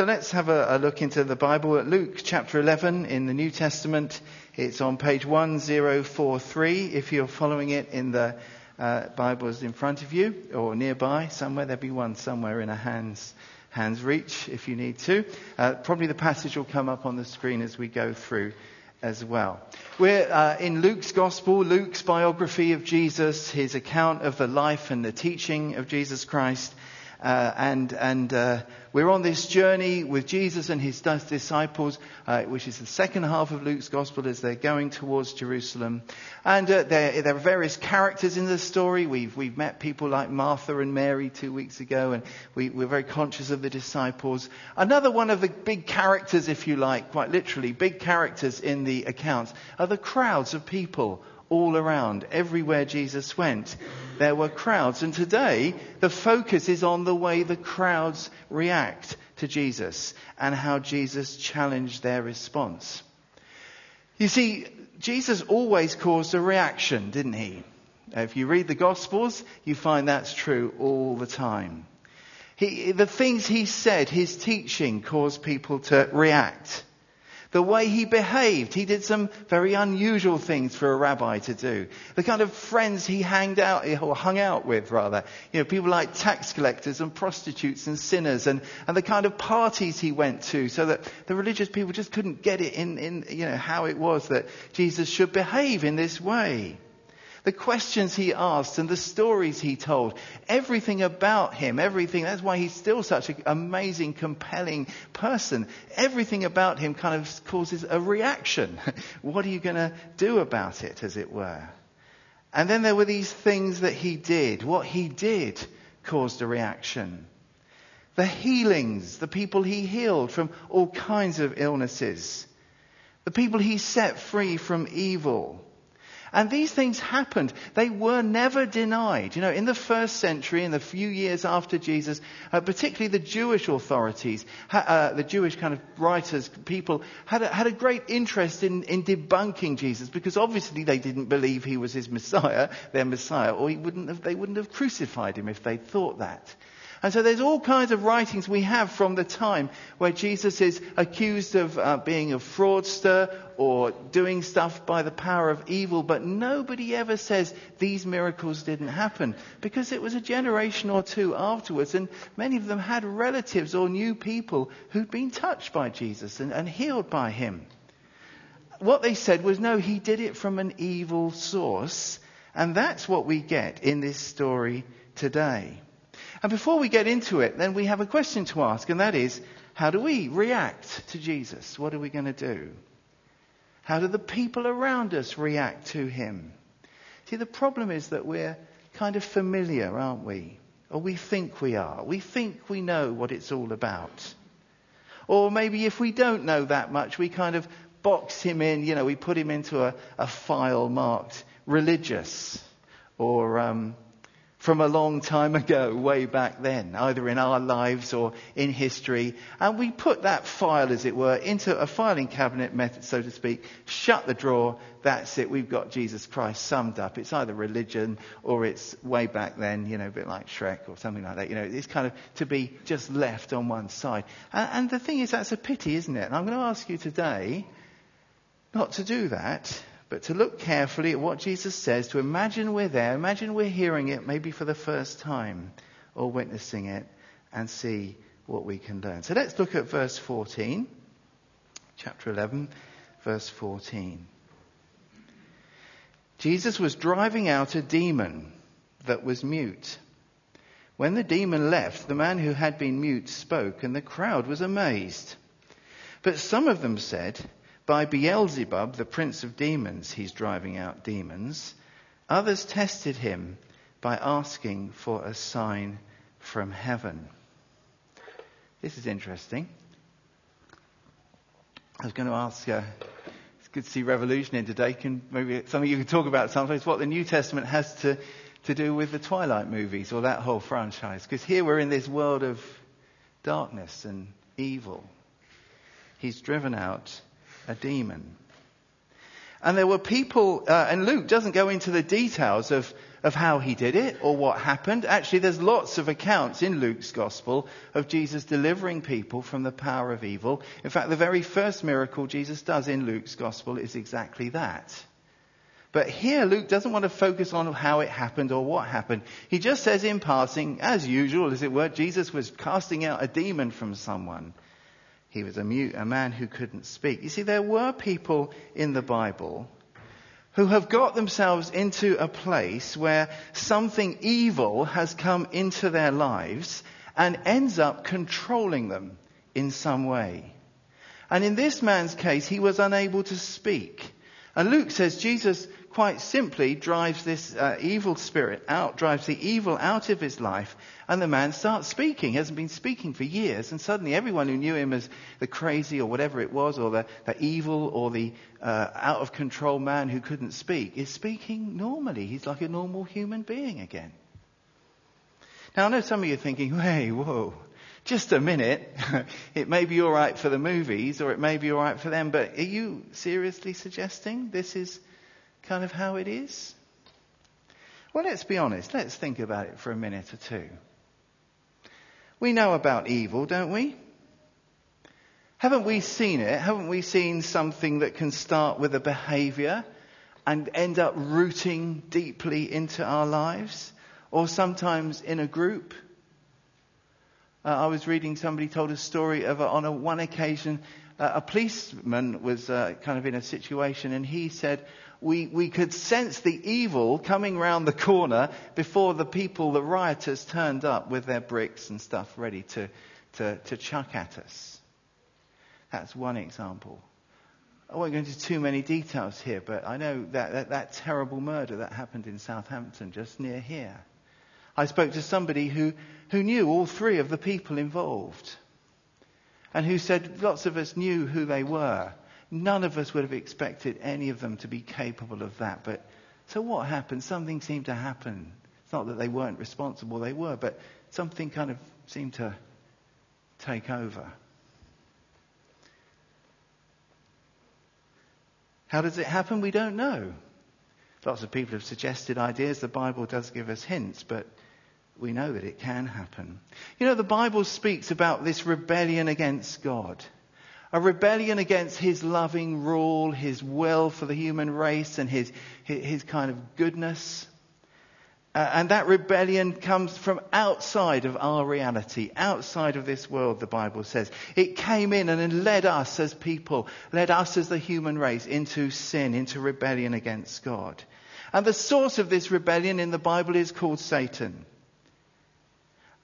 So let's have a, a, look into the Bible at Luke chapter 11 in the New Testament. It's on page 1043 if you're following it in the uh, Bibles in front of you or nearby somewhere. There'll be one somewhere in a hand's, hand's reach if you need to. Uh, probably the passage will come up on the screen as we go through as well. We're uh, in Luke's Gospel, Luke's biography of Jesus, his account of the life and the teaching of Jesus Christ. Uh, and and uh, we're on this journey with Jesus and his disciples, uh, which is the second half of Luke's gospel as they're going towards Jerusalem. And uh, there, there, are various characters in the story. We've we've met people like Martha and Mary two weeks ago, and we, we're very conscious of the disciples. Another one of the big characters, if you like, quite literally, big characters in the accounts are the crowds of people all around. Everywhere Jesus went, there were crowds. And today, the focus is on the way the crowds react to Jesus and how Jesus challenged their response. You see, Jesus always caused a reaction, didn't he? If you read the Gospels, you find that's true all the time. He, the things he said, his teaching caused people to react. The way he behaved, he did some very unusual things for a rabbi to do. The kind of friends he hanged out, or hung out with rather. You know, people like tax collectors and prostitutes and sinners and, and the kind of parties he went to so that the religious people just couldn't get it in, in, you know, how it was that Jesus should behave in this way the questions he asked and the stories he told, everything about him, everything, that's why he's still such an amazing, compelling person. Everything about him kind of causes a reaction. what are you going to do about it, as it were? And then there were these things that he did. What he did caused a reaction. The healings, the people he healed from all kinds of illnesses. The people he set free from evil and these things happened. They were never denied. You know, in the first century, in the few years after Jesus, uh, particularly the Jewish authorities, uh, the Jewish kind of writers, people, had a, had a great interest in, in debunking Jesus because obviously they didn't believe he was his Messiah, their Messiah, or he wouldn't have, they wouldn't have crucified him if they thought that. And so there's all kinds of writings we have from the time where Jesus is accused of uh, being a fraudster or doing stuff by the power of evil, but nobody ever says these miracles didn't happen because it was a generation or two afterwards and many of them had relatives or knew people who'd been touched by Jesus and, and healed by him. What they said was no, he did it from an evil source and that's what we get in this story today. And before we get into it, then we have a question to ask, and that is, how do we react to Jesus? What are we going to do? How do the people around us react to him? See, the problem is that we're kind of familiar, aren't we? Or we think we are. We think we know what it's all about. Or maybe if we don't know that much, we kind of box him in, you know, we put him into a, a file marked religious or um, from a long time ago, way back then, either in our lives or in history. And we put that file, as it were, into a filing cabinet method, so to speak, shut the drawer, that's it, we've got Jesus Christ summed up. It's either religion or it's way back then, you know, a bit like Shrek or something like that. You know, it's kind of to be just left on one side. And, and the thing is, that's a pity, isn't it? And I'm going to ask you today not to do that but to look carefully at what Jesus says, to imagine we're there, imagine we're hearing it maybe for the first time or witnessing it and see what we can learn. So let's look at verse 14, chapter 11, verse 14. Jesus was driving out a demon that was mute. When the demon left, the man who had been mute spoke, and the crowd was amazed. But some of them said, by Beelzebub, the prince of demons, he's driving out demons. Others tested him by asking for a sign from heaven. This is interesting. I was going to ask, uh, it's good to see Revolution in today. Can maybe something you can talk about sometimes what the New Testament has to, to do with the Twilight movies or that whole franchise. Because here we're in this world of darkness and evil. He's driven out a demon. And there were people, uh, and Luke doesn't go into the details of, of how he did it or what happened. Actually, there's lots of accounts in Luke's gospel of Jesus delivering people from the power of evil. In fact, the very first miracle Jesus does in Luke's gospel is exactly that. But here Luke doesn't want to focus on how it happened or what happened. He just says in passing, as usual, as it were, Jesus was casting out a demon from someone. He was a mute, a man who couldn't speak. You see, there were people in the Bible who have got themselves into a place where something evil has come into their lives and ends up controlling them in some way. And in this man's case, he was unable to speak. And Luke says Jesus quite simply drives this uh, evil spirit out, drives the evil out of his life, and the man starts speaking. He hasn't been speaking for years, and suddenly everyone who knew him as the crazy or whatever it was, or the, the evil or the uh, out of control man who couldn't speak, is speaking normally. He's like a normal human being again. Now I know some of you are thinking, hey, whoa, just a minute. it may be alright for the movies, or it may be alright for them, but are you seriously suggesting this is kind of how it is? Well, let's be honest. Let's think about it for a minute or two. We know about evil, don't we? Haven't we seen it? Haven't we seen something that can start with a behavior and end up rooting deeply into our lives? Or sometimes in a group? Uh, I was reading somebody told a story of a, on a one occasion uh, a policeman was uh, kind of in a situation and he said, we, we could sense the evil coming round the corner before the people, the rioters, turned up with their bricks and stuff ready to, to, to chuck at us. That's one example. I won't go into too many details here, but I know that, that, that terrible murder that happened in Southampton, just near here. I spoke to somebody who, who knew all three of the people involved and who said lots of us knew who they were. None of us would have expected any of them to be capable of that. But so what happened? Something seemed to happen. It's not that they weren't responsible, they were, but something kind of seemed to take over. How does it happen? We don't know. Lots of people have suggested ideas. The Bible does give us hints, but we know that it can happen. You know, the Bible speaks about this rebellion against God. A rebellion against His loving rule, His will for the human race and His, His kind of goodness. Uh, and that rebellion comes from outside of our reality, outside of this world, the Bible says. It came in and led us as people, led us as the human race into sin, into rebellion against God. And the source of this rebellion in the Bible is called Satan.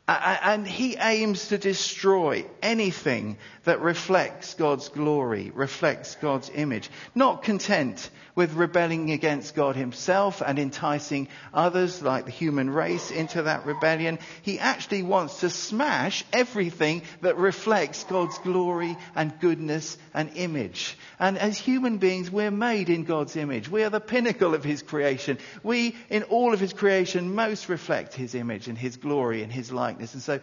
And he aims to destroy anything that reflects God's glory, reflects God's image. Not content with rebelling against God himself and enticing others like the human race into that rebellion. He actually wants to smash everything that reflects God's glory and goodness and image. And as human beings, we're made in God's image. We are the pinnacle of his creation. We, in all of his creation, most reflect his image and his glory and his likeness. And so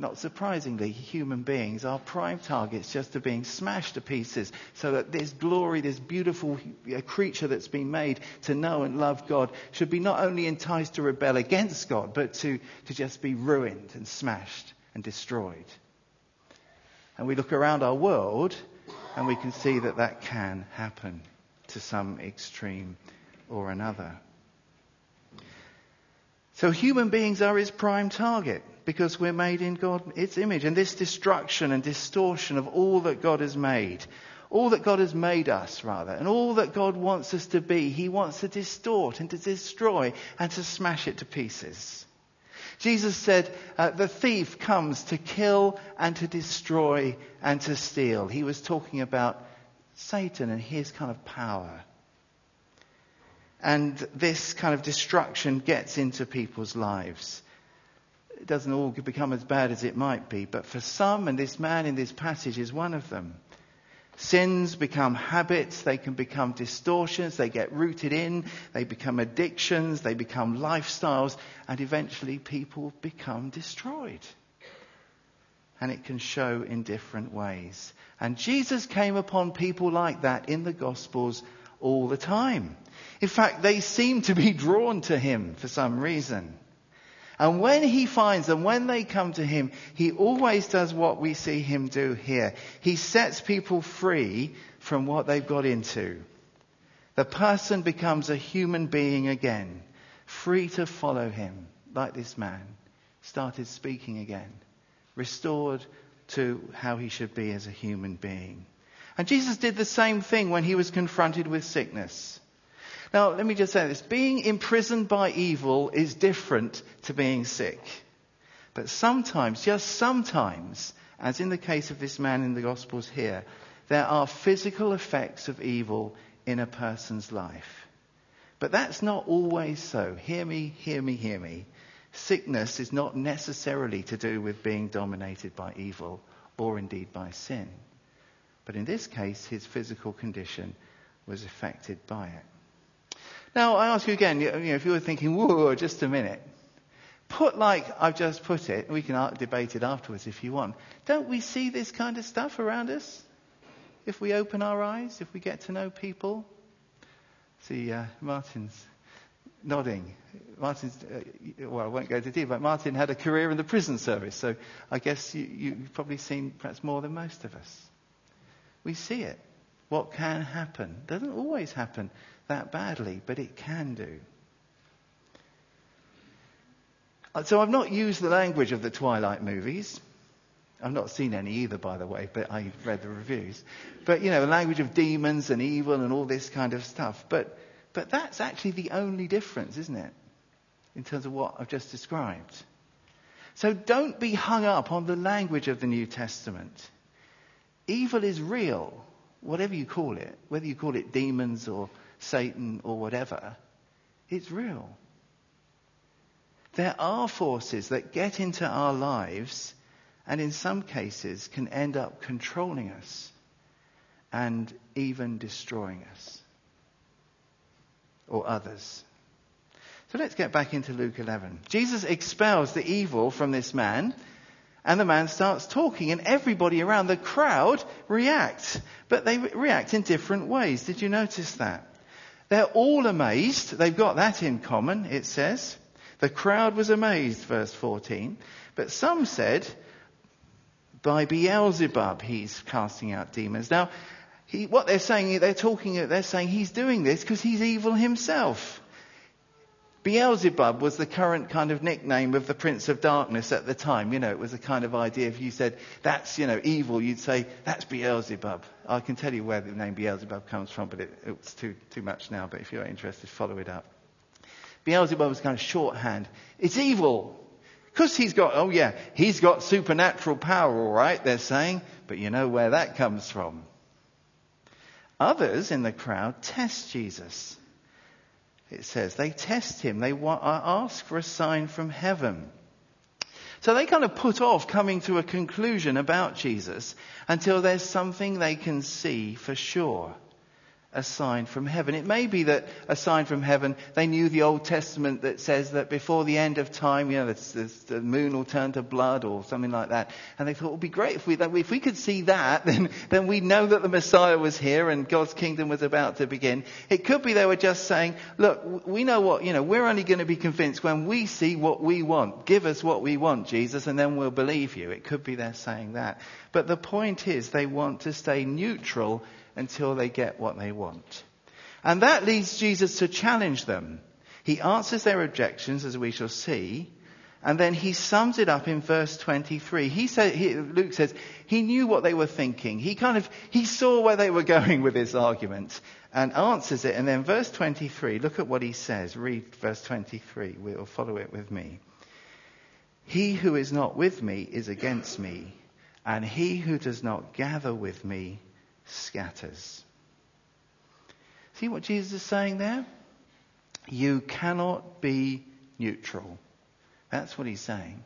not surprisingly, human beings are prime targets just to being smashed to pieces so that this glory, this beautiful uh, creature that's been made to know and love God should be not only enticed to rebel against God, but to, to just be ruined and smashed and destroyed. And we look around our world and we can see that that can happen to some extreme or another. So human beings are his prime target because we're made in God's image. And this destruction and distortion of all that God has made, all that God has made us, rather, and all that God wants us to be, He wants to distort and to destroy and to smash it to pieces. Jesus said, uh, the thief comes to kill and to destroy and to steal. He was talking about Satan and his kind of power. And this kind of destruction gets into people's lives doesn't all become as bad as it might be. But for some, and this man in this passage is one of them, sins become habits, they can become distortions, they get rooted in, they become addictions, they become lifestyles, and eventually people become destroyed. And it can show in different ways. And Jesus came upon people like that in the Gospels all the time. In fact, they seem to be drawn to him for some reason. And when he finds them, when they come to him, he always does what we see him do here. He sets people free from what they've got into. The person becomes a human being again, free to follow him, like this man started speaking again, restored to how he should be as a human being. And Jesus did the same thing when he was confronted with sickness. Now, let me just say this. Being imprisoned by evil is different to being sick. But sometimes, just sometimes, as in the case of this man in the Gospels here, there are physical effects of evil in a person's life. But that's not always so. Hear me, hear me, hear me. Sickness is not necessarily to do with being dominated by evil or indeed by sin. But in this case, his physical condition was affected by it. Now, I ask you again, you know, if you were thinking, whoa, just a minute, put like I've just put it, we can debate it afterwards if you want. Don't we see this kind of stuff around us? If we open our eyes, if we get to know people? See, uh, Martin's nodding. Martin's, uh, well, I won't go into detail, but Martin had a career in the prison service, so I guess you, you've probably seen perhaps more than most of us. We see it. What can happen? Doesn't always happen that badly, but it can do. Uh, so I've not used the language of the Twilight movies. I've not seen any either, by the way, but I read the reviews. But, you know, the language of demons and evil and all this kind of stuff. But but that's actually the only difference, isn't it? In terms of what I've just described. So don't be hung up on the language of the New Testament. Evil is real, whatever you call it, whether you call it demons or Satan or whatever, it's real. There are forces that get into our lives and in some cases can end up controlling us and even destroying us or others. So let's get back into Luke 11. Jesus expels the evil from this man, and the man starts talking, and everybody around the crowd reacts. But they react in different ways. Did you notice that? They're all amazed. They've got that in common, it says. The crowd was amazed, verse 14. But some said, by Beelzebub he's casting out demons. Now, he, what they're saying, they're talking, they're saying he's doing this because he's evil himself. Beelzebub was the current kind of nickname of the Prince of Darkness at the time. You know, it was a kind of idea. If you said that's, you know, evil, you'd say that's Beelzebub. I can tell you where the name Beelzebub comes from, but it, it's too, too much now. But if you're interested, follow it up. Beelzebub was kind of shorthand. It's evil. Because he's got, oh yeah, he's got supernatural power, all right, they're saying. But you know where that comes from. Others in the crowd test Jesus. It says they test him. They uh, ask for a sign from heaven. So they kind of put off coming to a conclusion about Jesus until there's something they can see for sure a sign from heaven. It may be that a sign from heaven, they knew the Old Testament that says that before the end of time, you know, the, the moon will turn to blood or something like that. And they thought it would be great if we, if we could see that, then, then we know that the Messiah was here and God's kingdom was about to begin. It could be they were just saying, look, we know what, you know, we're only going to be convinced when we see what we want. Give us what we want, Jesus, and then we'll believe you. It could be they're saying that. But the point is they want to stay neutral until they get what they want. And that leads Jesus to challenge them. He answers their objections, as we shall see, and then he sums it up in verse 23. He said, he, Luke says, he knew what they were thinking. He kind of, he saw where they were going with this argument and answers it. And then verse 23, look at what he says. Read verse 23. We'll follow it with me. He who is not with me is against me, and he who does not gather with me scatters. See what Jesus is saying there? You cannot be neutral. That's what he's saying.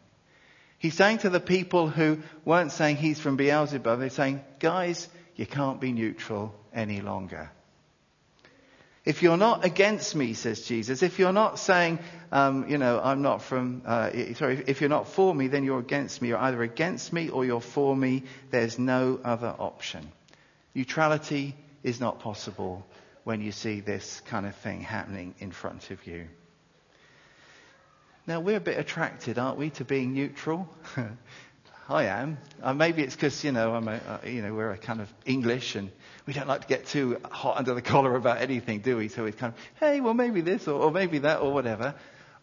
He's saying to the people who weren't saying he's from Beelzebub, they're saying, guys, you can't be neutral any longer. If you're not against me, says Jesus, if you're not saying, um, you know, I'm not from, uh, sorry, if you're not for me, then you're against me. You're either against me or you're for me. There's no other option. Neutrality is not possible when you see this kind of thing happening in front of you. Now, we're a bit attracted, aren't we, to being neutral? I am. Uh, maybe it's because, you know, I'm a, uh, you know, we're a kind of English and we don't like to get too hot under the collar about anything, do we? So it's kind of, hey, well, maybe this or, or maybe that or whatever.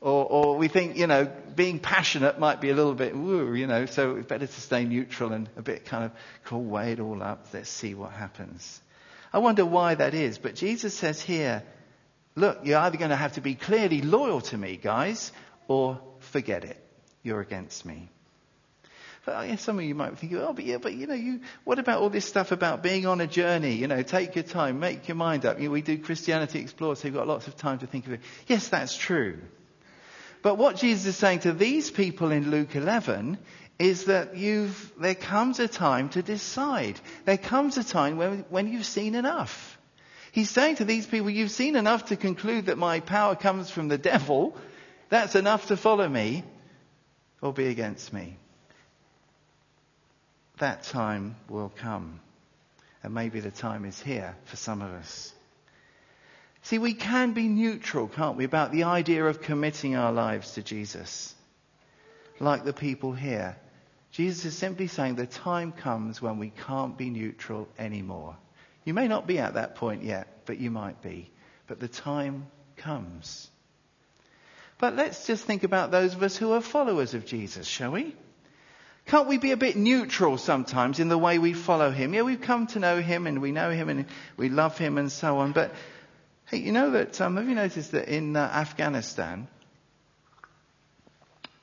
Or, or, we think, you know, being passionate might be a little bit woo, you know, so it's better to stay neutral and a bit kind of cool, weigh it all up. Let's see what happens. I wonder why that is. But Jesus says here, look, you're either going to have to be clearly loyal to me, guys, or forget it. You're against me. But oh, yeah, some of you might think, oh, but yeah, but you know, you, what about all this stuff about being on a journey? You know, take your time, make your mind up. You know, we do Christianity Explored, so you've got lots of time to think of it. Yes, that's true. But what Jesus is saying to these people in Luke 11 is that you've, there comes a time to decide. There comes a time when, when you've seen enough. He's saying to these people, you've seen enough to conclude that my power comes from the devil. That's enough to follow me or be against me. That time will come. And maybe the time is here for some of us. See, we can be neutral, can't we, about the idea of committing our lives to Jesus. Like the people here. Jesus is simply saying the time comes when we can't be neutral anymore. You may not be at that point yet, but you might be. But the time comes. But let's just think about those of us who are followers of Jesus, shall we? Can't we be a bit neutral sometimes in the way we follow him? Yeah, we've come to know him and we know him and we love him and so on. But hey, you know that, um, have you noticed that in uh, Afghanistan,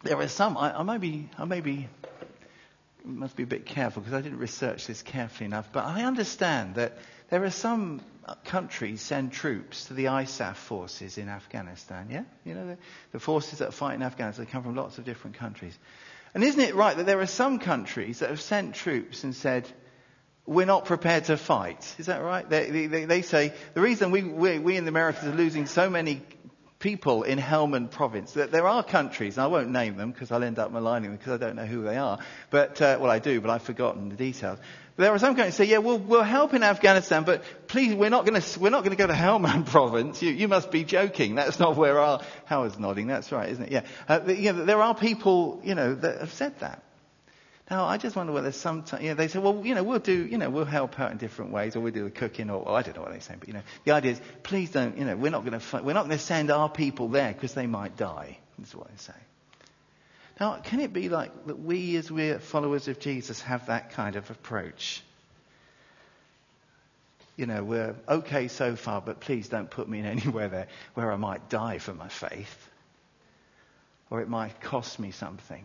there are some, I, I may be, I may be must be a bit careful because I didn't research this carefully enough, but I understand that there are some countries send troops to the ISAF forces in Afghanistan, yeah? You know, the, the forces that fight in Afghanistan, come from lots of different countries. And isn't it right that there are some countries that have sent troops and said, we're not prepared to fight. Is that right? They, they, they say the reason we, we, we in the Americas are losing so many people in Helmand province. There are countries, I won't name them because I'll end up maligning them because I don't know who they are. But, uh, well, I do, but I've forgotten the details. But there are some countries say, yeah, we'll, we'll help in Afghanistan, but please, we're not going to, we're not going to go to Helmand province. You, you must be joking. That's not where our, Howard's nodding. That's right, isn't it? Yeah. Uh, you know, there are people, you know, that have said that. Now, I just wonder whether sometimes, you know, they say, well, you know, we'll do, you know, we'll help out in different ways, or we'll do the cooking, or, well, I don't know what they're saying, but, you know, the idea is, please don't, you know, we're not going to, we're not going to send our people there because they might die. That's what they say. Now, can it be like that we, as we're followers of Jesus, have that kind of approach? You know, we're okay so far, but please don't put me in anywhere there where I might die for my faith, or it might cost me something.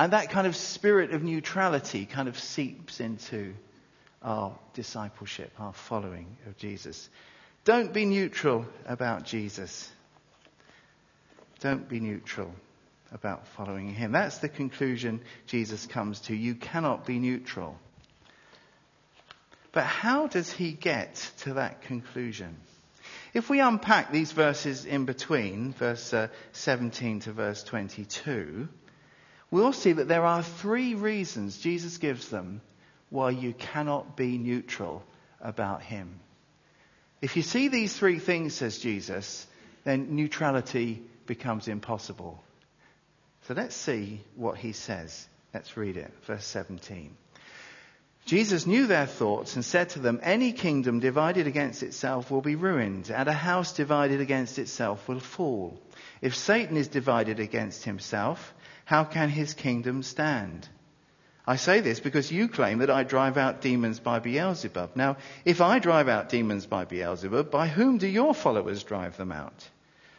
And that kind of spirit of neutrality kind of seeps into our discipleship, our following of Jesus. Don't be neutral about Jesus. Don't be neutral about following him. That's the conclusion Jesus comes to. You cannot be neutral. But how does he get to that conclusion? If we unpack these verses in between, verse uh, 17 to verse 22, we'll see that there are three reasons Jesus gives them why you cannot be neutral about him. If you see these three things, says Jesus, then neutrality becomes impossible. So let's see what he says. Let's read it. Verse 17. Jesus knew their thoughts and said to them, Any kingdom divided against itself will be ruined, and a house divided against itself will fall. If Satan is divided against himself, how can his kingdom stand? I say this because you claim that I drive out demons by Beelzebub. Now, if I drive out demons by Beelzebub, by whom do your followers drive them out?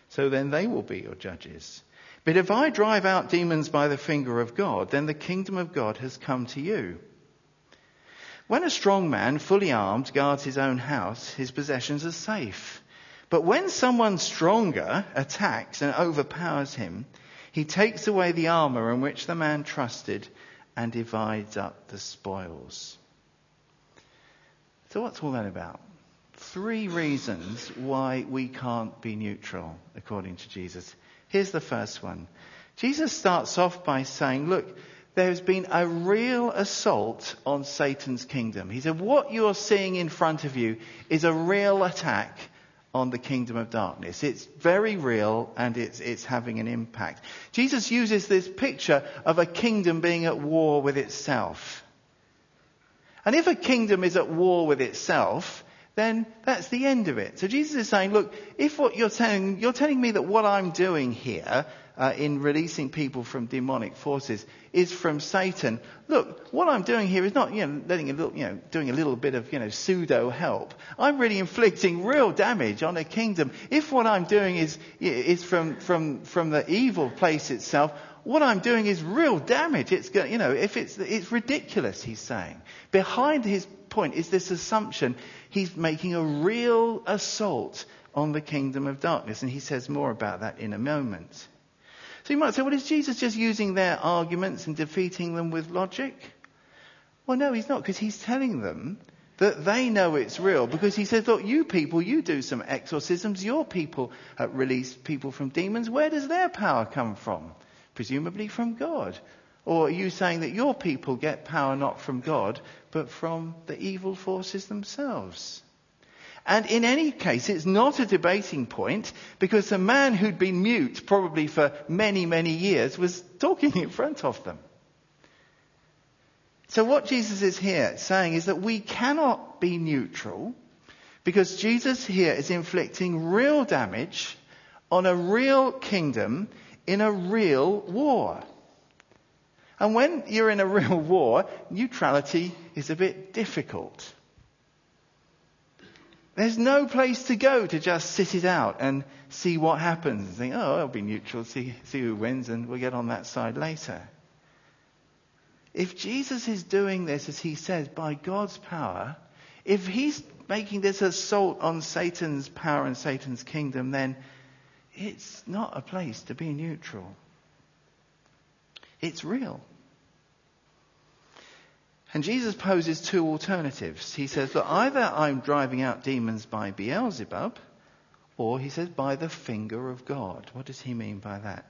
So then they will be your judges. But if I drive out demons by the finger of God, then the kingdom of God has come to you. When a strong man, fully armed, guards his own house, his possessions are safe. But when someone stronger attacks and overpowers him, he takes away the armor in which the man trusted and divides up the spoils. So, what's all that about? Three reasons why we can't be neutral, according to Jesus. Here's the first one. Jesus starts off by saying, Look, there's been a real assault on Satan's kingdom. He said, what you're seeing in front of you is a real attack on the kingdom of darkness. It's very real and it's, it's having an impact. Jesus uses this picture of a kingdom being at war with itself. And if a kingdom is at war with itself, then that's the end of it. So Jesus is saying, look, if what you're telling, you're telling me that what I'm doing here uh, in releasing people from demonic forces is from Satan. Look, what I'm doing here is not, you know, letting a little, you know, doing a little bit of, you know, pseudo help. I'm really inflicting real damage on a kingdom. If what I'm doing is, is from, from, from the evil place itself, what I'm doing is real damage. It's, you know, if it's, it's ridiculous, he's saying. Behind his point is this assumption he's making a real assault on the kingdom of darkness. And he says more about that in a moment. You might say, well, is Jesus just using their arguments and defeating them with logic? Well, no, he's not, because he's telling them that they know it's real. Because he says, look, you people, you do some exorcisms. Your people uh, release people from demons. Where does their power come from? Presumably from God. Or are you saying that your people get power not from God, but from the evil forces themselves? And in any case, it's not a debating point because the man who'd been mute probably for many, many years was talking in front of them. So what Jesus is here saying is that we cannot be neutral because Jesus here is inflicting real damage on a real kingdom in a real war. And when you're in a real war, neutrality is a bit difficult. There's no place to go to just sit it out and see what happens and think, oh, I'll be neutral, see, see who wins, and we'll get on that side later. If Jesus is doing this, as he says, by God's power, if he's making this assault on Satan's power and Satan's kingdom, then it's not a place to be neutral. It's real. And Jesus poses two alternatives. He says, look, either I'm driving out demons by Beelzebub, or he says, by the finger of God. What does he mean by that?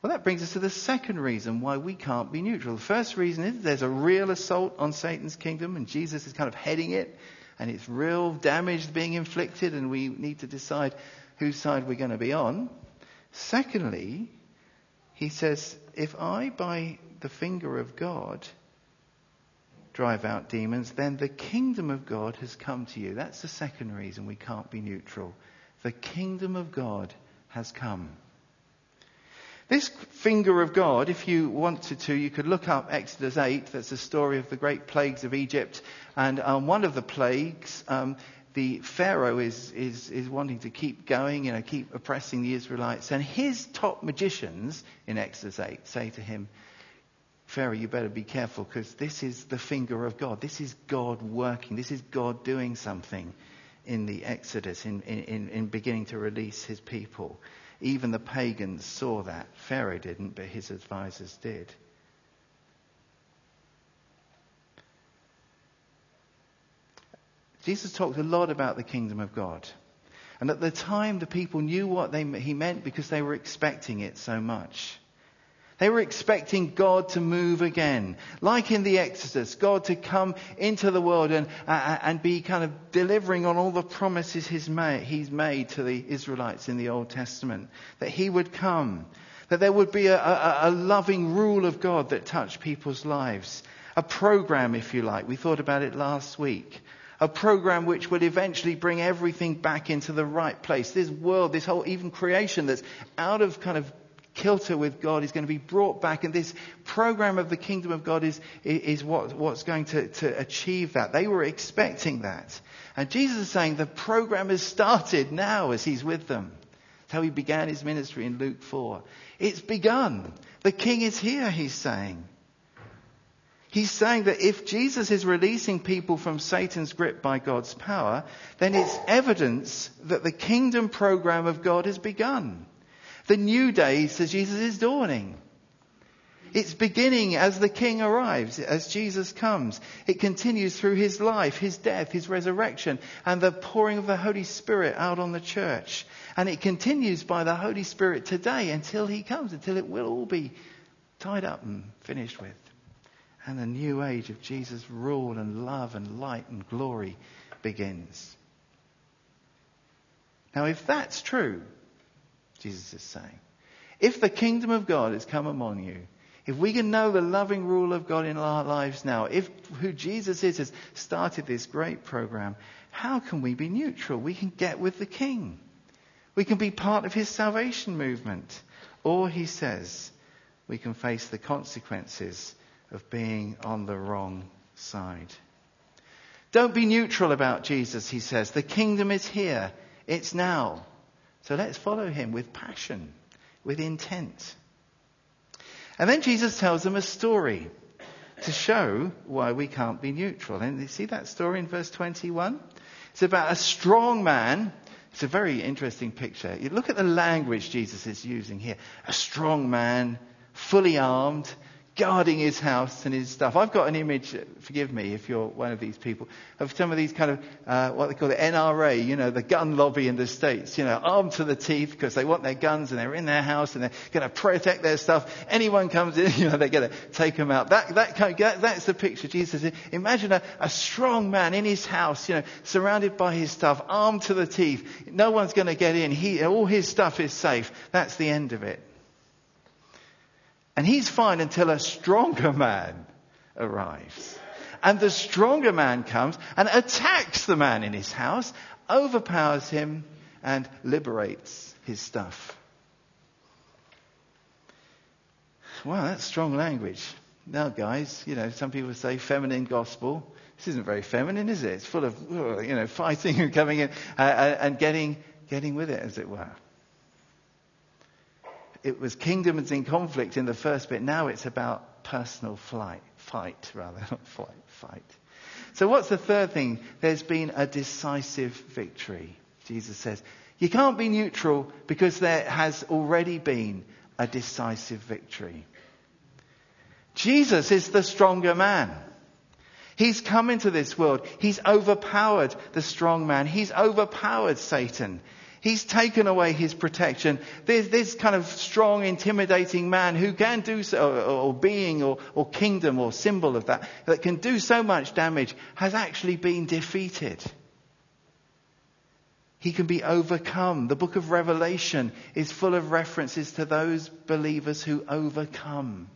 Well, that brings us to the second reason why we can't be neutral. The first reason is there's a real assault on Satan's kingdom, and Jesus is kind of heading it, and it's real damage being inflicted, and we need to decide whose side we're going to be on. Secondly, he says, if I, by the finger of God, drive out demons, then the kingdom of God has come to you. That's the second reason we can't be neutral. The kingdom of God has come. This finger of God, if you wanted to, you could look up Exodus 8. That's the story of the great plagues of Egypt. And um, one of the plagues, um, the Pharaoh is, is, is wanting to keep going, you know, keep oppressing the Israelites. And his top magicians in Exodus 8 say to him, Pharaoh, you better be careful because this is the finger of God. This is God working. This is God doing something in the Exodus, in, in, in beginning to release his people. Even the pagans saw that. Pharaoh didn't, but his advisors did. Jesus talked a lot about the kingdom of God. And at the time, the people knew what they, he meant because they were expecting it so much. They were expecting God to move again. Like in the Exodus, God to come into the world and, uh, and be kind of delivering on all the promises he's made, he's made to the Israelites in the Old Testament. That he would come. That there would be a, a, a loving rule of God that touched people's lives. A program, if you like. We thought about it last week a program which would eventually bring everything back into the right place. This world, this whole even creation that's out of kind of kilter with God is going to be brought back. And this program of the kingdom of God is, is what, what's going to, to achieve that. They were expecting that. And Jesus is saying the program has started now as he's with them. That's how he began his ministry in Luke 4. It's begun. The king is here, he's saying. He's saying that if Jesus is releasing people from Satan's grip by God's power, then it's evidence that the kingdom program of God has begun. The new day, says Jesus, is dawning. It's beginning as the King arrives, as Jesus comes. It continues through his life, his death, his resurrection, and the pouring of the Holy Spirit out on the church. And it continues by the Holy Spirit today until he comes, until it will all be tied up and finished with. And the new age of Jesus' rule and love and light and glory begins. Now, if that's true, Jesus is saying, if the kingdom of God has come among you, if we can know the loving rule of God in our lives now, if who Jesus is has started this great program, how can we be neutral? We can get with the king. We can be part of his salvation movement. Or, he says, we can face the consequences of being on the wrong side. Don't be neutral about Jesus, he says. The kingdom is here. It's now. So let's follow him with passion, with intent. And then Jesus tells them a story to show why we can't be neutral. And you see that story in verse 21? It's about a strong man. It's a very interesting picture. You look at the language Jesus is using here. A strong man, fully armed, guarding his house and his stuff. I've got an image, forgive me if you're one of these people, of some of these kind of, uh, what they call the NRA, you know, the gun lobby in the States, you know, armed to the teeth because they want their guns and they're in their house and they're going to protect their stuff. Anyone comes in, you know, they're going to take them out. That, that, kind of, that's the picture Jesus. Imagine a, a strong man in his house, you know, surrounded by his stuff, armed to the teeth. No one's going to get in. He, all his stuff is safe. That's the end of it. And he's fine until a stronger man arrives. And the stronger man comes and attacks the man in his house, overpowers him, and liberates his stuff. Wow, that's strong language. Now, guys, you know, some people say feminine gospel. This isn't very feminine, is it? It's full of, you know, fighting and coming in uh, uh, and getting, getting with it, as it were it was kingdoms in conflict in the first bit. Now it's about personal flight, fight rather, not flight, fight. So what's the third thing? There's been a decisive victory. Jesus says, you can't be neutral because there has already been a decisive victory. Jesus is the stronger man. He's come into this world. He's overpowered the strong man. He's overpowered Satan. He's taken away his protection. There's this kind of strong, intimidating man who can do so, or, being, or, or kingdom, or symbol of that, that can do so much damage, has actually been defeated. He can be overcome. The book of Revelation is full of references to those believers who overcome.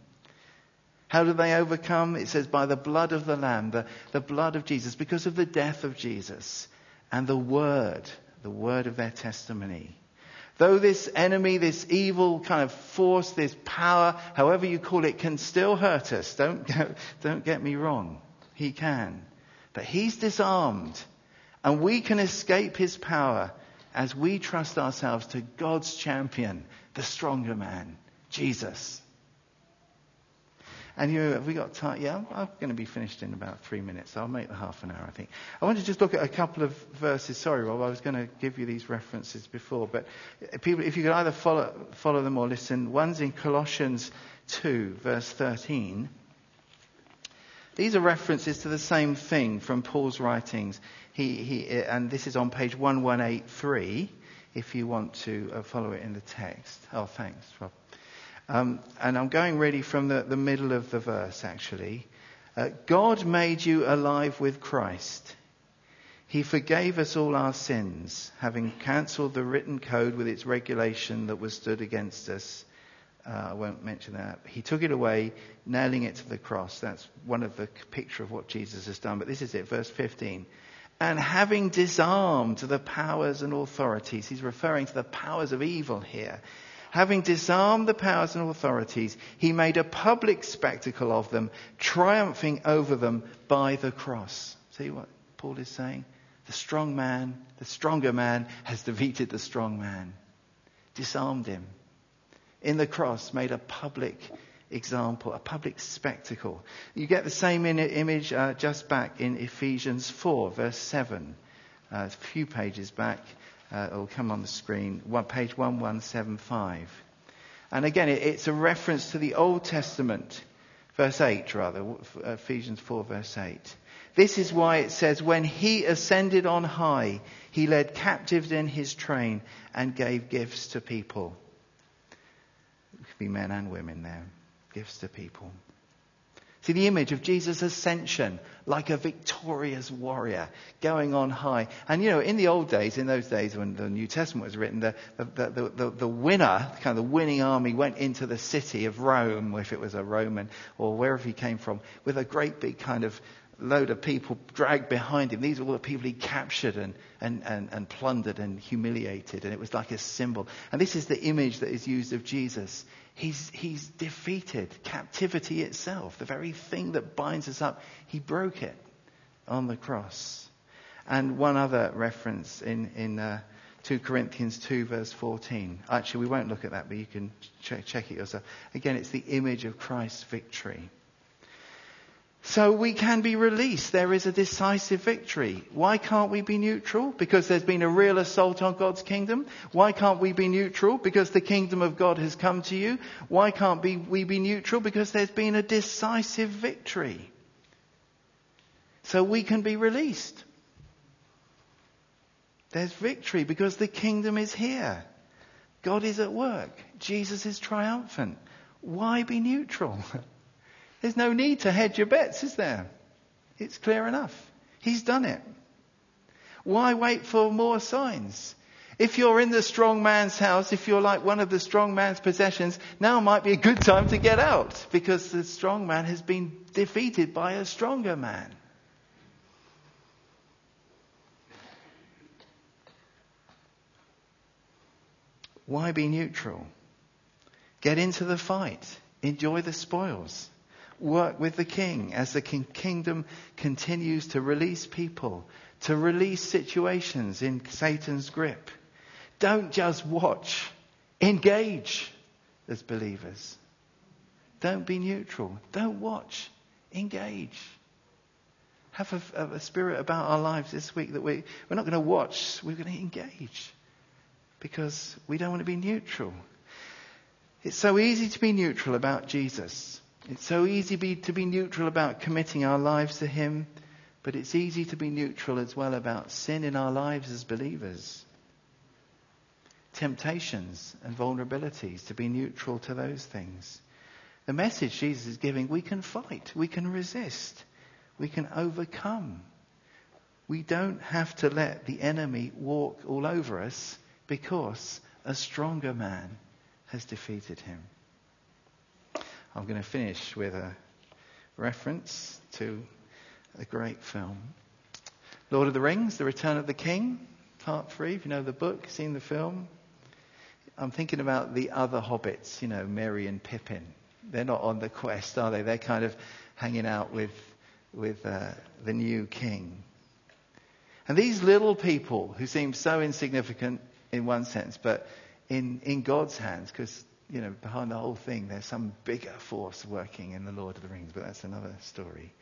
How do they overcome? It says by the blood of the Lamb, the, the blood of Jesus, because of the death of Jesus and the word the word of their testimony. Though this enemy, this evil kind of force, this power, however you call it, can still hurt us, don't, don't get me wrong. He can. But he's disarmed. And we can escape his power as we trust ourselves to God's champion, the stronger man, Jesus. And you, have we got time? Yeah, I'm going to be finished in about three minutes. So I'll make the half an hour, I think. I want to just look at a couple of verses. Sorry, Rob, I was going to give you these references before, but people, if you could either follow, follow them or listen. One's in Colossians 2, verse 13. These are references to the same thing from Paul's writings. He, he, and this is on page 1183 if you want to uh, follow it in the text. Oh, thanks, Rob. Um, and I'm going really from the, the middle of the verse, actually. Uh, God made you alive with Christ. He forgave us all our sins, having cancelled the written code with its regulation that was stood against us. Uh, I won't mention that. He took it away, nailing it to the cross. That's one of the picture of what Jesus has done. But this is it, verse 15. And having disarmed the powers and authorities, he's referring to the powers of evil here having disarmed the powers and authorities, he made a public spectacle of them, triumphing over them by the cross. See what Paul is saying? The strong man, the stronger man has defeated the strong man, disarmed him. In the cross, made a public example, a public spectacle. You get the same image uh, just back in Ephesians 4, verse 7, uh, a few pages back uh, it'll come on the screen, one, page 1175. And again, it, it's a reference to the Old Testament, verse 8 rather, Ephesians 4 verse 8. This is why it says, when he ascended on high, he led captives in his train and gave gifts to people. It could be men and women there. Gifts to people. See the image of Jesus' ascension, like a victorious warrior going on high. And you know, in the old days, in those days when the New Testament was written, the, the, the, the, the winner, kind of the winning army went into the city of Rome, if it was a Roman, or wherever he came from, with a great big kind of load of people dragged behind him. These were all the people he captured and, and, and, and plundered and humiliated. And it was like a symbol. And this is the image that is used of Jesus. He's, he's defeated captivity itself, the very thing that binds us up. He broke it on the cross. And one other reference in, in uh, 2 Corinthians 2 verse 14. Actually, we won't look at that, but you can check, check it yourself. Again, it's the image of Christ's victory. So we can be released. There is a decisive victory. Why can't we be neutral? Because there's been a real assault on God's kingdom. Why can't we be neutral? Because the kingdom of God has come to you. Why can't we be neutral? Because there's been a decisive victory. So we can be released. There's victory because the kingdom is here. God is at work. Jesus is triumphant. Why be neutral? There's no need to hedge your bets, is there? It's clear enough. He's done it. Why wait for more signs? If you're in the strong man's house, if you're like one of the strong man's possessions, now might be a good time to get out because the strong man has been defeated by a stronger man. Why be neutral? Get into the fight. Enjoy the spoils work with the king as the king- kingdom continues to release people, to release situations in Satan's grip. Don't just watch. Engage as believers. Don't be neutral. Don't watch. Engage. Have a, a spirit about our lives this week that we, we're not going to watch, we're going to engage. Because we don't want to be neutral. It's so easy to be neutral about Jesus. It's so easy be, to be neutral about committing our lives to Him, but it's easy to be neutral as well about sin in our lives as believers. Temptations and vulnerabilities, to be neutral to those things. The message Jesus is giving, we can fight, we can resist, we can overcome. We don't have to let the enemy walk all over us because a stronger man has defeated him. I'm going to finish with a reference to a great film. Lord of the Rings, The Return of the King, part three. If you know the book, seen the film. I'm thinking about the other hobbits, you know, Merry and Pippin. They're not on the quest, are they? They're kind of hanging out with, with uh, the new king. And these little people who seem so insignificant in one sense, but in, in God's hands, because you know, behind the whole thing, there's some bigger force working in the Lord of the Rings, but that's another story.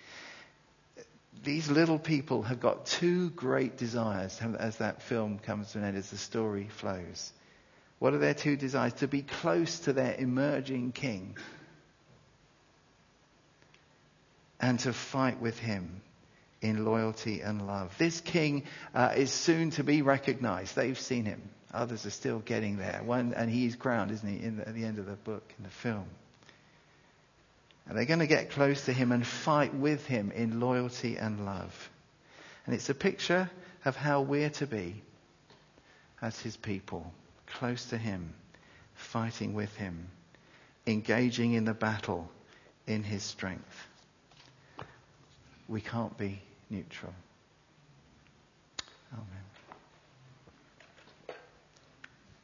These little people have got two great desires as that film comes to an end, as the story flows. What are their two desires? To be close to their emerging king and to fight with him in loyalty and love. This king uh, is soon to be recognized. They've seen him. Others are still getting there. One, and he's crowned, isn't he, the, at the end of the book, in the film. And they're going to get close to him and fight with him in loyalty and love. And it's a picture of how we're to be as his people, close to him, fighting with him, engaging in the battle in his strength. We can't be neutral. Amen.